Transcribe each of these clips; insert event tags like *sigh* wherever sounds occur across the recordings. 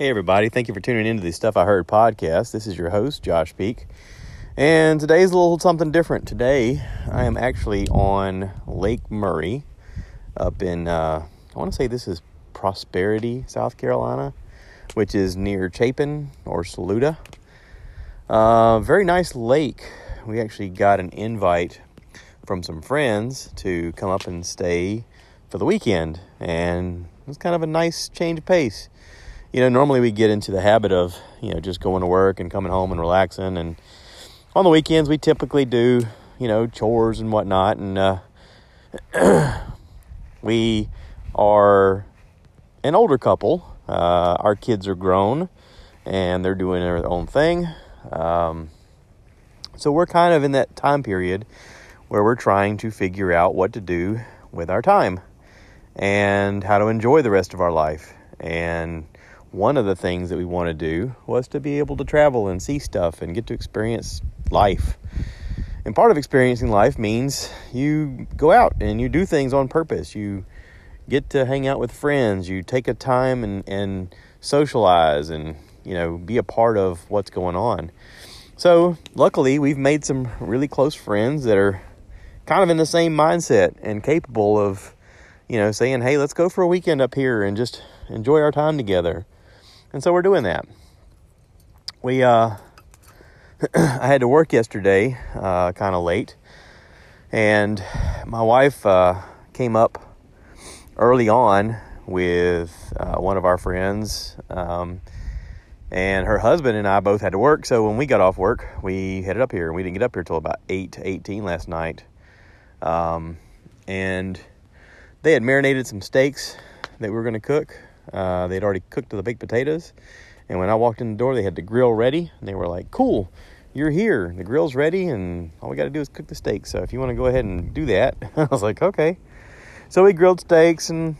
Hey, everybody. Thank you for tuning into the Stuff I Heard podcast. This is your host, Josh Peak. And today's a little something different. Today, I am actually on Lake Murray up in, uh, I want to say this is Prosperity, South Carolina, which is near Chapin or Saluda. Uh, very nice lake. We actually got an invite from some friends to come up and stay for the weekend. And it was kind of a nice change of pace you know, normally we get into the habit of, you know, just going to work and coming home and relaxing. And on the weekends, we typically do, you know, chores and whatnot. And uh, *clears throat* we are an older couple. Uh, our kids are grown and they're doing their own thing. Um, so we're kind of in that time period where we're trying to figure out what to do with our time and how to enjoy the rest of our life. And one of the things that we want to do was to be able to travel and see stuff and get to experience life. And part of experiencing life means you go out and you do things on purpose. You get to hang out with friends. You take a time and, and socialize and, you know, be a part of what's going on. So, luckily, we've made some really close friends that are kind of in the same mindset and capable of, you know, saying, hey, let's go for a weekend up here and just enjoy our time together. And so we're doing that. We, uh, *clears throat* I had to work yesterday, uh, kind of late, and my wife uh, came up early on with uh, one of our friends, um, and her husband and I both had to work. So when we got off work, we headed up here. And we didn't get up here till about eight eighteen last night, um, and they had marinated some steaks that we were going to cook. Uh, they'd already cooked the baked potatoes. And when I walked in the door, they had the grill ready. And they were like, cool, you're here. The grill's ready. And all we got to do is cook the steak. So if you want to go ahead and do that, *laughs* I was like, okay. So we grilled steaks and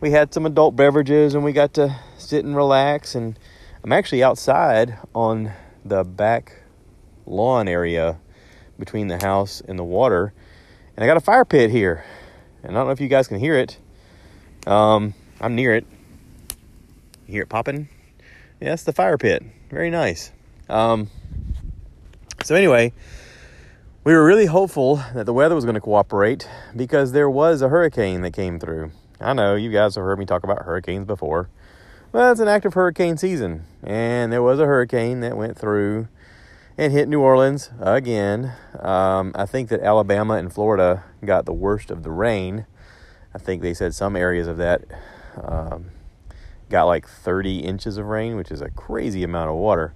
we had some adult beverages and we got to sit and relax. And I'm actually outside on the back lawn area between the house and the water. And I got a fire pit here. And I don't know if you guys can hear it. Um, I'm near it. Hear it popping? Yeah, that's the fire pit. Very nice. Um, so, anyway, we were really hopeful that the weather was going to cooperate because there was a hurricane that came through. I know you guys have heard me talk about hurricanes before. Well, it's an active hurricane season, and there was a hurricane that went through and hit New Orleans again. Um, I think that Alabama and Florida got the worst of the rain. I think they said some areas of that um, got like 30 inches of rain, which is a crazy amount of water.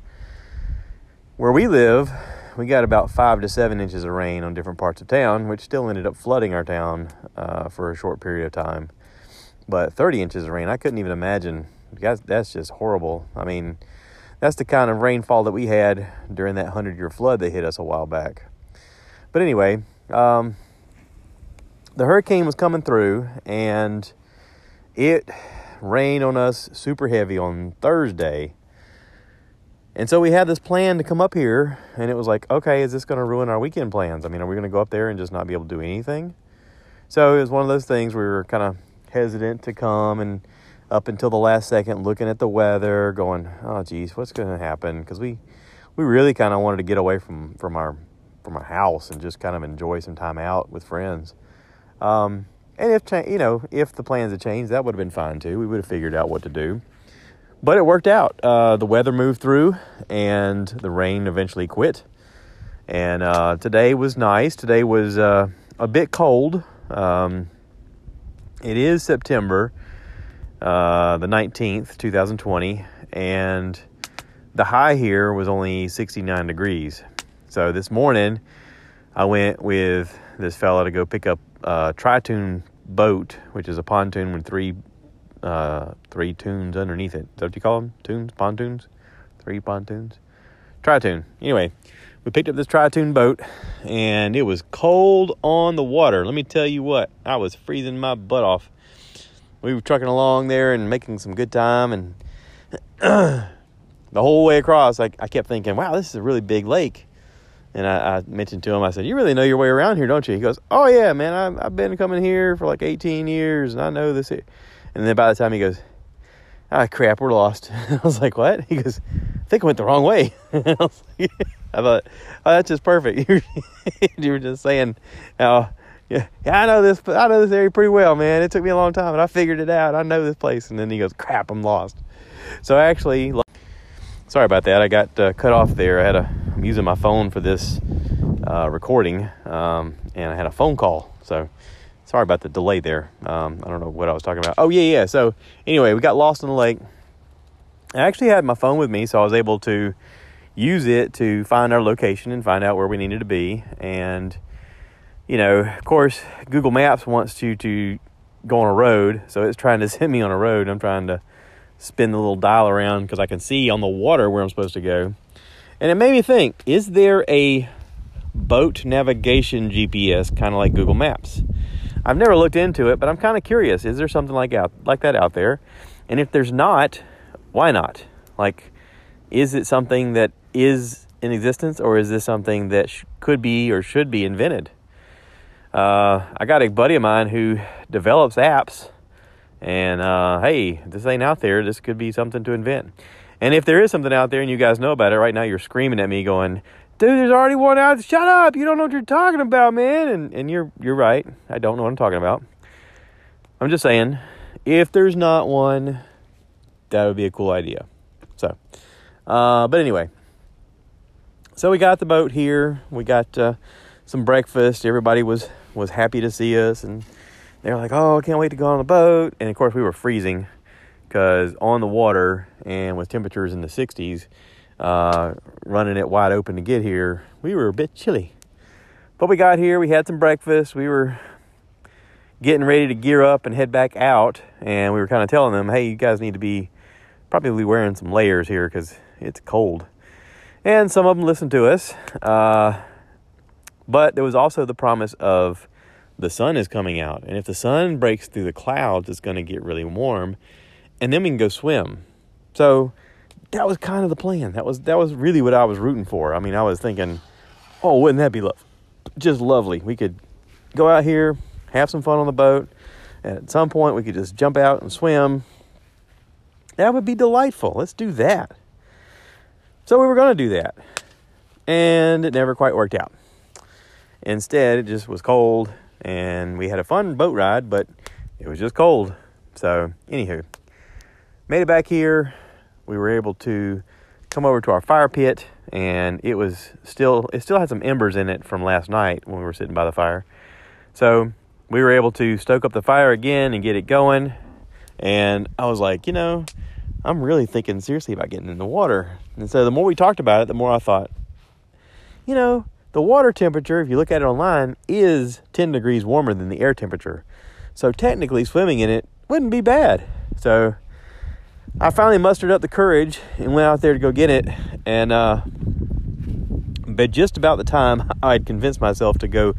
Where we live, we got about five to seven inches of rain on different parts of town, which still ended up flooding our town uh, for a short period of time. But 30 inches of rain, I couldn't even imagine. Guys, that's just horrible. I mean, that's the kind of rainfall that we had during that 100 year flood that hit us a while back. But anyway, um, the hurricane was coming through and it rain on us super heavy on Thursday. And so we had this plan to come up here, and it was like, okay, is this going to ruin our weekend plans? I mean, are we going to go up there and just not be able to do anything? So it was one of those things we were kind of hesitant to come and up until the last second looking at the weather, going, oh, geez, what's going to happen? Because we, we really kind of wanted to get away from, from, our, from our house and just kind of enjoy some time out with friends. Um, and if you know, if the plans had changed, that would have been fine too. We would have figured out what to do. But it worked out. Uh, the weather moved through, and the rain eventually quit. And uh, today was nice. Today was uh, a bit cold. Um, it is September uh, the 19th, 2020, and the high here was only 69 degrees. So this morning, I went with this fella to go pick up a Tri-Toon boat, which is a pontoon with three uh, three tunes underneath it. Is that what you call them? Tunes, pontoons, three pontoons, Tri-Toon. Anyway, we picked up this Tri-Toon boat, and it was cold on the water. Let me tell you what, I was freezing my butt off. We were trucking along there and making some good time, and *clears throat* the whole way across, I, I kept thinking, "Wow, this is a really big lake." And I, I, mentioned to him, I said, "You really know your way around here, don't you?" He goes, "Oh yeah, man. I've, I've been coming here for like 18 years, and I know this." Here. And then by the time he goes, ah, crap, we're lost. *laughs* I was like, what? He goes, I think I went the wrong way. *laughs* I, *laughs* I thought, oh, that's just perfect. you were just saying how, yeah, yeah, I know this, I know this area pretty well, man. It took me a long time, but I figured it out. I know this place. And then he goes, crap, I'm lost. So actually, sorry about that. I got uh, cut off there. I had a, I'm using my phone for this uh, recording, um, and I had a phone call. So sorry about the delay there. Um, I don't know what I was talking about. Oh yeah, yeah. So anyway, we got lost in the lake. I actually had my phone with me, so I was able to use it to find our location and find out where we needed to be. And you know, of course, Google Maps wants you to go on a road, so it's trying to *laughs* send me on a road. I'm trying to spin the little dial around because I can see on the water where I'm supposed to go. And it made me think: Is there a boat navigation GPS, kind of like Google Maps? I've never looked into it, but I'm kind of curious. Is there something like out like that out there? And if there's not, why not? Like, is it something that is in existence, or is this something that sh- could be or should be invented? Uh, I got a buddy of mine who develops apps, and uh, hey, this ain't out there. This could be something to invent. And if there is something out there and you guys know about it, right now you're screaming at me, going, dude, there's already one out. Shut up! You don't know what you're talking about, man. And and you're you're right. I don't know what I'm talking about. I'm just saying, if there's not one, that would be a cool idea. So, uh, but anyway, so we got the boat here. We got uh, some breakfast. Everybody was was happy to see us, and they were like, "Oh, I can't wait to go on the boat." And of course, we were freezing because on the water and with temperatures in the 60s uh, running it wide open to get here, we were a bit chilly. But we got here, we had some breakfast, we were getting ready to gear up and head back out, and we were kind of telling them, hey, you guys need to be probably wearing some layers here because it's cold. And some of them listened to us. Uh, but there was also the promise of the sun is coming out. And if the sun breaks through the clouds, it's going to get really warm. And then we can go swim. So that was kind of the plan. That was that was really what I was rooting for. I mean, I was thinking, oh, wouldn't that be love? Just lovely. We could go out here, have some fun on the boat. And at some point, we could just jump out and swim. That would be delightful. Let's do that. So we were going to do that, and it never quite worked out. Instead, it just was cold, and we had a fun boat ride, but it was just cold. So, anywho, made it back here. We were able to come over to our fire pit and it was still it still had some embers in it from last night when we were sitting by the fire. So we were able to stoke up the fire again and get it going and i was like you know i'm really thinking seriously about getting in the water. And so the more we talked about it the more i thought you know the water temperature if you look at it online is 10 degrees warmer than the air temperature. So technically swimming in it wouldn't be bad. So I finally mustered up the courage and went out there to go get it. And, uh, but just about the time *laughs* I had convinced myself to go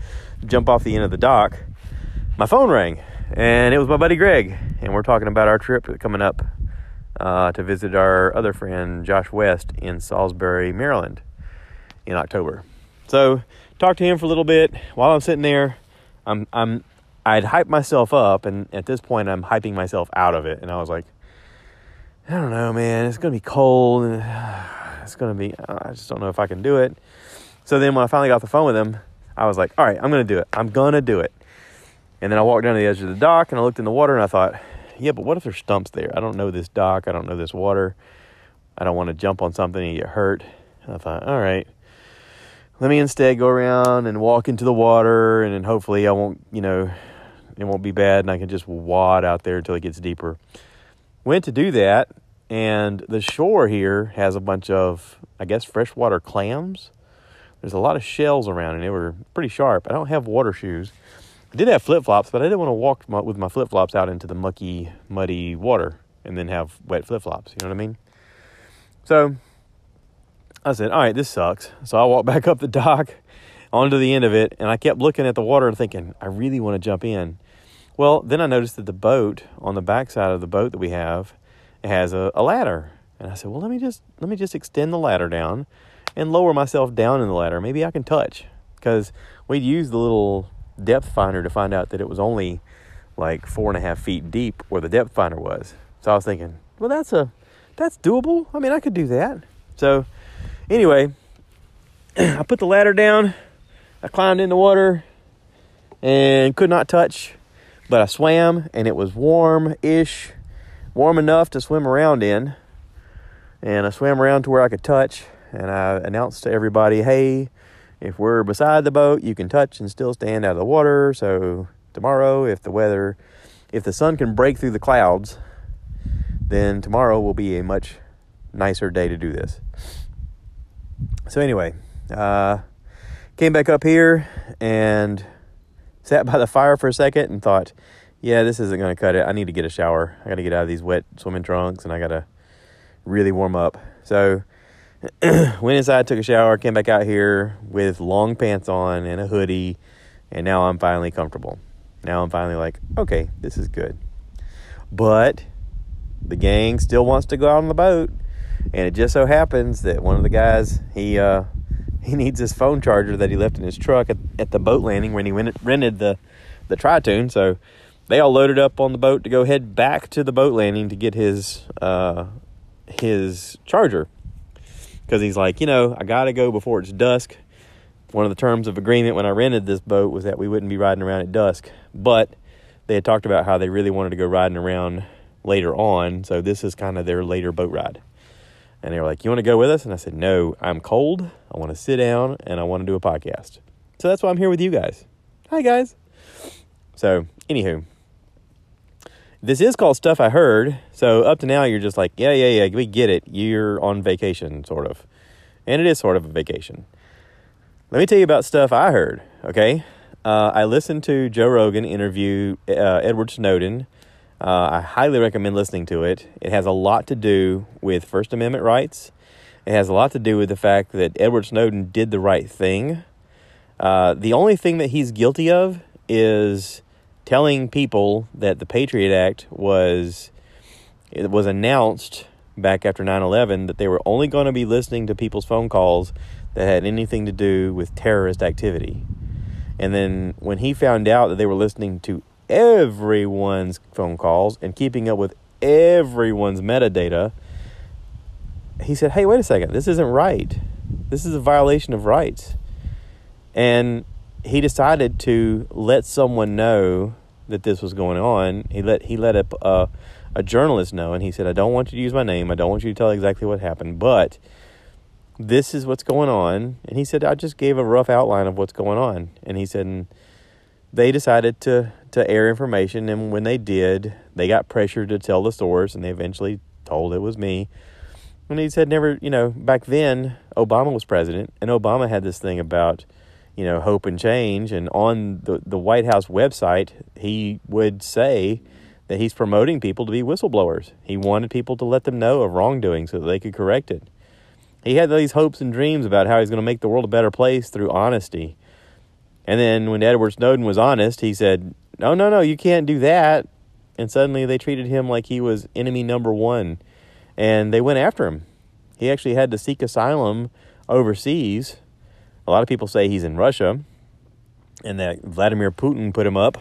jump off the end of the dock, my phone rang. And it was my buddy Greg. And we're talking about our trip coming up uh, to visit our other friend, Josh West, in Salisbury, Maryland in October. So, talked to him for a little bit. While I'm sitting there, I'm, I'm, I'd hyped myself up. And at this point, I'm hyping myself out of it. And I was like, I don't know, man. It's gonna be cold, and *sighs* it's gonna be. I just don't know if I can do it. So then, when I finally got the phone with him, I was like, "All right, I'm gonna do it. I'm gonna do it." And then I walked down to the edge of the dock, and I looked in the water, and I thought, "Yeah, but what if there's stumps there? I don't know this dock. I don't know this water. I don't want to jump on something and get hurt." And I thought, "All right." Let me instead go around and walk into the water, and then hopefully I won't, you know, it won't be bad, and I can just wad out there until it gets deeper went to do that, and the shore here has a bunch of, I guess, freshwater clams. There's a lot of shells around, and they were pretty sharp. I don't have water shoes. I did have flip flops, but I didn't want to walk with my flip flops out into the mucky, muddy water and then have wet flip flops. You know what I mean? So I said, all right, this sucks. So I walked *laughs* back up the dock onto the end of it, and I kept looking at the water and thinking, I really want to jump in. Well, then I noticed that the boat on the backside of the boat that we have has a, a ladder. And I said, well, let me just let me just extend the ladder down and lower myself down in the ladder. Maybe I can touch because we'd used the little depth finder to find out that it was only like four and a half feet deep where the depth finder was. So I was thinking, well, that's a that's doable. I mean, I could do that. So, anyway, *clears throat* I put the ladder down. I climbed in the water and could not touch, but I swam and it was warm ish, warm enough to swim around in. And I swam around to where I could touch and I announced to everybody, hey, if we're beside the boat, you can touch and still stand out of the water. So tomorrow, if the weather, if the sun can break through the clouds, then tomorrow will be a much nicer day to do this. So anyway, uh, came back up here and sat by the fire for a second and thought, yeah, this isn't going to cut it. I need to get a shower. I got to get out of these wet swimming trunks and I got to really warm up. So *clears throat* went inside, took a shower, came back out here with long pants on and a hoodie, and now I'm finally comfortable. Now I'm finally like, okay, this is good. But the gang still wants to go out on the boat, and it just so happens that one of the guys he uh, he needs his phone charger that he left in his truck at, at the boat landing when he went, rented the the Tri-Toon. So they all loaded up on the boat to go head back to the boat landing to get his uh, his charger because he's like, you know, I got to go before it's dusk. One of the terms of agreement when I rented this boat was that we wouldn't be riding around at dusk, but they had talked about how they really wanted to go riding around later on, so this is kind of their later boat ride. And they were like, "You want to go with us?" And I said, "No, I'm cold. I want to sit down and I want to do a podcast." So that's why I'm here with you guys. Hi guys. So, anywho, this is called Stuff I Heard. So up to now, you're just like, yeah, yeah, yeah, we get it. You're on vacation, sort of. And it is sort of a vacation. Let me tell you about stuff I heard, okay? Uh, I listened to Joe Rogan interview uh, Edward Snowden. Uh, I highly recommend listening to it. It has a lot to do with First Amendment rights. It has a lot to do with the fact that Edward Snowden did the right thing. Uh, the only thing that he's guilty of is telling people that the Patriot Act was it was announced back after 9/11 that they were only going to be listening to people's phone calls that had anything to do with terrorist activity. And then when he found out that they were listening to everyone's phone calls and keeping up with everyone's metadata, he said, "Hey, wait a second. This isn't right. This is a violation of rights." And he decided to let someone know that this was going on. He let he let a, a, a journalist know, and he said, "I don't want you to use my name. I don't want you to tell exactly what happened, but this is what's going on." And he said, "I just gave a rough outline of what's going on." And he said, and "They decided to to air information, and when they did, they got pressured to tell the source, and they eventually told it was me." And he said, "Never, you know, back then Obama was president, and Obama had this thing about." you know, hope and change. And on the, the White House website, he would say that he's promoting people to be whistleblowers. He wanted people to let them know of wrongdoing so that they could correct it. He had these hopes and dreams about how he's going to make the world a better place through honesty. And then when Edward Snowden was honest, he said, No, no, no, you can't do that. And suddenly they treated him like he was enemy number one. And they went after him. He actually had to seek asylum overseas a lot of people say he's in Russia and that Vladimir Putin put him up,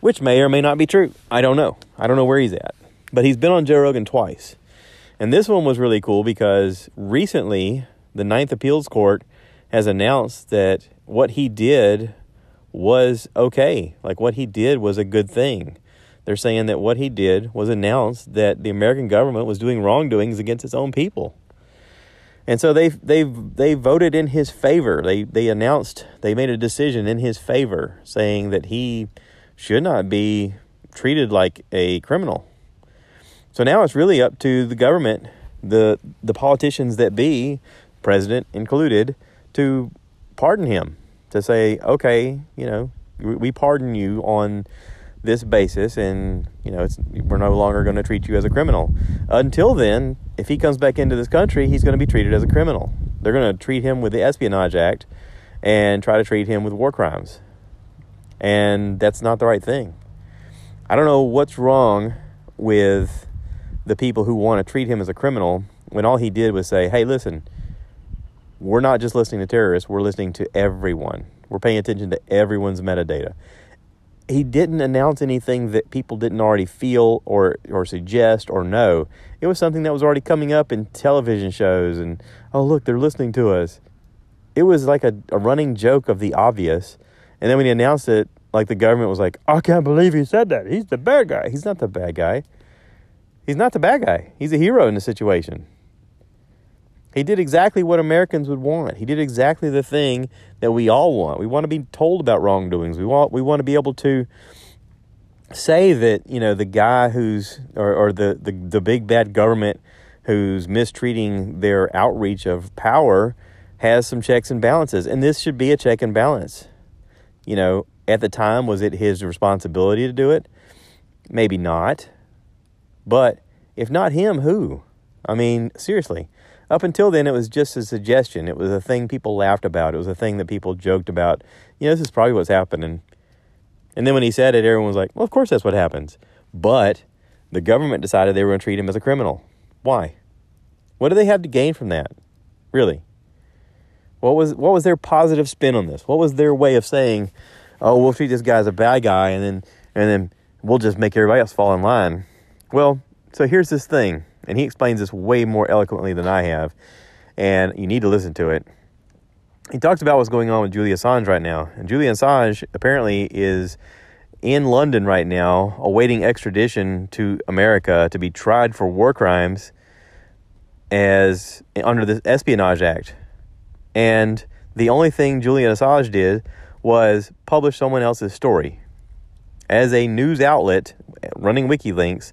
which may or may not be true. I don't know. I don't know where he's at. But he's been on Joe Rogan twice. And this one was really cool because recently the Ninth Appeals Court has announced that what he did was okay. Like what he did was a good thing. They're saying that what he did was announced that the American government was doing wrongdoings against its own people. And so they they they voted in his favor. They they announced they made a decision in his favor, saying that he should not be treated like a criminal. So now it's really up to the government, the the politicians that be, president included, to pardon him. To say, okay, you know, we pardon you on this basis, and you know, it's we're no longer going to treat you as a criminal. Until then, if he comes back into this country, he's going to be treated as a criminal. They're going to treat him with the Espionage Act and try to treat him with war crimes, and that's not the right thing. I don't know what's wrong with the people who want to treat him as a criminal when all he did was say, "Hey, listen." We're not just listening to terrorists, we're listening to everyone. We're paying attention to everyone's metadata he didn't announce anything that people didn't already feel or or suggest or know. It was something that was already coming up in television shows and oh look, they're listening to us. It was like a, a running joke of the obvious. And then when he announced it, like the government was like, I can't believe he said that. He's the bad guy. He's not the bad guy. He's not the bad guy. He's a hero in the situation. He did exactly what Americans would want. He did exactly the thing that we all want. We want to be told about wrongdoings. We want we want to be able to say that, you know, the guy who's or, or the, the, the big bad government who's mistreating their outreach of power has some checks and balances. And this should be a check and balance. You know, at the time, was it his responsibility to do it? Maybe not. But if not him, who? I mean, seriously. Up until then, it was just a suggestion. It was a thing people laughed about. It was a thing that people joked about. You know, this is probably what's happening. And then when he said it, everyone was like, well, of course that's what happens. But the government decided they were going to treat him as a criminal. Why? What do they have to gain from that? Really? What was what was their positive spin on this? What was their way of saying, "Oh, we'll treat this guy as a bad guy, and then and then we'll just make everybody else fall in line"? Well, so here's this thing and he explains this way more eloquently than I have, and you need to listen to it. He talks about what's going on with Julian Assange right now, and Julian Assange apparently is in London right now, awaiting extradition to America to be tried for war crimes as under the Espionage Act. And the only thing Julian Assange did was publish someone else's story. As a news outlet running WikiLeaks,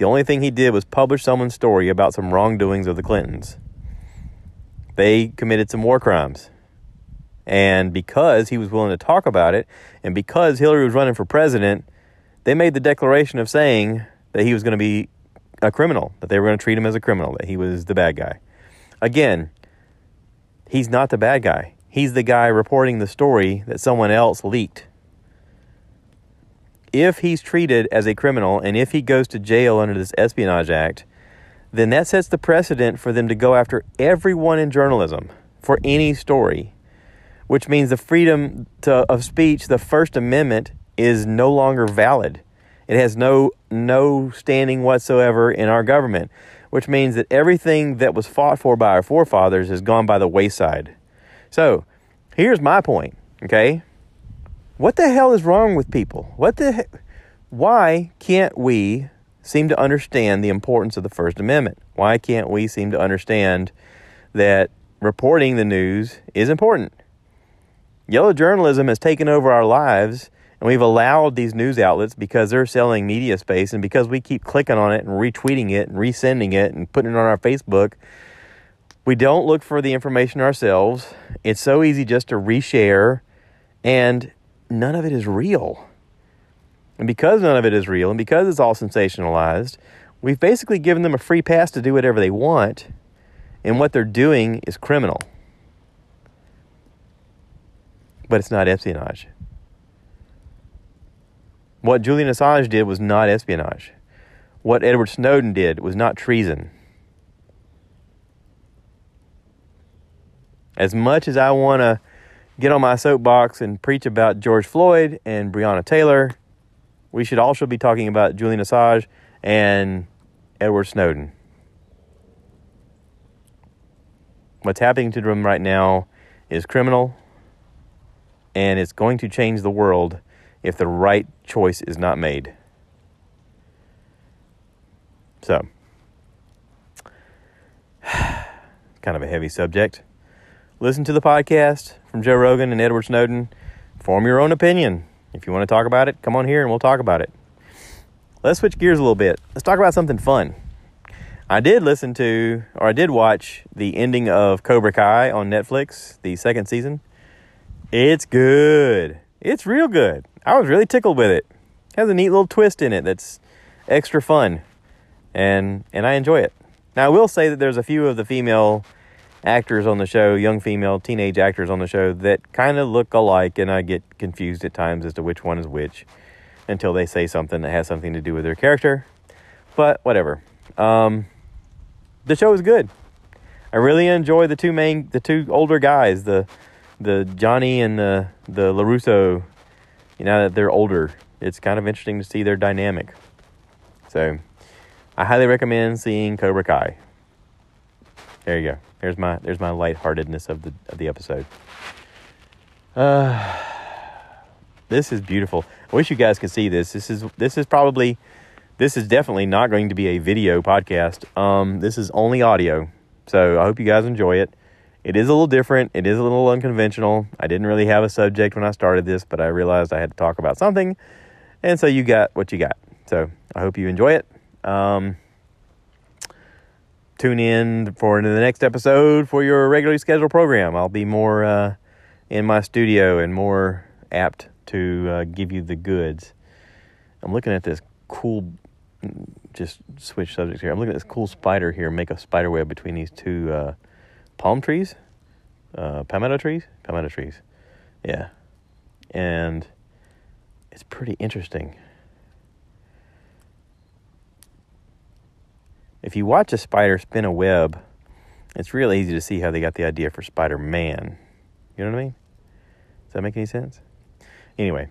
the only thing he did was publish someone's story about some wrongdoings of the Clintons. They committed some war crimes. And because he was willing to talk about it, and because Hillary was running for president, they made the declaration of saying that he was going to be a criminal, that they were going to treat him as a criminal, that he was the bad guy. Again, he's not the bad guy. He's the guy reporting the story that someone else leaked if he's treated as a criminal and if he goes to jail under this Espionage Act, then that sets the precedent for them to go after everyone in journalism for any story, which means the freedom to, of speech, the First Amendment, is no longer valid. It has no no standing whatsoever in our government, which means that everything that was fought for by our forefathers has gone by the wayside. So, here's my point, okay? What the hell is wrong with people? What the he- why can't we seem to understand the importance of the First Amendment? Why can't we seem to understand that reporting the news is important? Yellow journalism has taken over our lives, and we've allowed these news outlets because they're selling media space, and because we keep clicking on it and retweeting it and resending it and putting it on our Facebook. We don't look for the information ourselves. It's so easy just to reshare, and none of it is real. And because none of it is real, and because it's all sensationalized, we've basically given them a free pass to do whatever they want, and what they're doing is criminal. But it's not espionage. What Julian Assange did was not espionage. What Edward Snowden did was not treason. As much as I want to get on my soapbox and preach about George Floyd and Breonna Taylor, we should also be talking about Julian Assange and Edward Snowden. What's happening to them right now is criminal, and it's going to change the world if the right choice is not made. So, *sighs* kind of a heavy subject. Listen to the podcast from Joe Rogan and Edward Snowden. Form your own opinion. If you want to talk about it, come on here and we'll talk about it. Let's switch gears a little bit. Let's talk about something fun. I did listen to, or I did watch the ending of Cobra Kai on Netflix, the second season. It's good. It's real good. I was really tickled with it. it has a neat little twist in it that's extra fun, and and I enjoy it. Now I will say that there's a few of the female actors on the show, young female teenage actors on the show that kind of look alike, and I get confused at times as to which one is which until they say something that has something to do with their character. But whatever. Um, the show is good. I really enjoy the two main, the two older guys, the the Johnny and the the LaRusso. You know that they're older. it's kind of interesting to see their dynamic. So, I highly recommend seeing Cobra Kai. There you go. There's my there's my lightheartedness of the of the episode. Uh, *sighs* this is beautiful. I wish you guys could see this. This is this is probably this is definitely not going to be a video podcast. Um, this is only audio. So I hope you guys enjoy it. It is a little different. It is a little unconventional. I didn't really have a subject when I started this, but I realized I had to talk about something. And so you got what you got. So I hope you enjoy it. Um, tune in for the next episode for your regularly scheduled program. I'll be more uh, in my studio and more apt to uh, give you the goods. I'm looking at this cool, just switch subjects here. I'm looking at this cool spider here, make a spider web between these two uh, palm trees, uh, palmetto trees, palmetto trees. Yeah. And it's pretty interesting. If you watch a spider spin a web, it's real easy to see how they got the idea for Spider Man. You know what I mean? Does that make any sense? Anyway,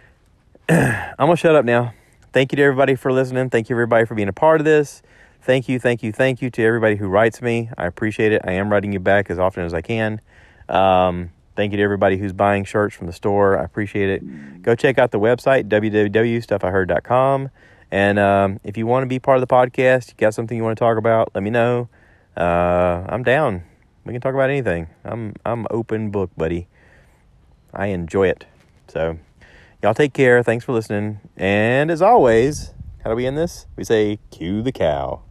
*clears throat* I'm going to shut up now. Thank you to everybody for listening. Thank you, everybody, for being a part of this. Thank you, thank you, thank you to everybody who writes me. I appreciate it. I am writing you back as often as I can. Um, thank you to everybody who's buying shirts from the store. I appreciate it. Go check out the website, www.stuffiheard.com. And um, if you want to be part of the podcast, you got something you want to talk about, let me know. Uh, I'm down. We can talk about anything. I'm I'm open book, buddy. I enjoy it. So, y'all take care. Thanks for listening. And as always, how do we end this? We say, cue the cow.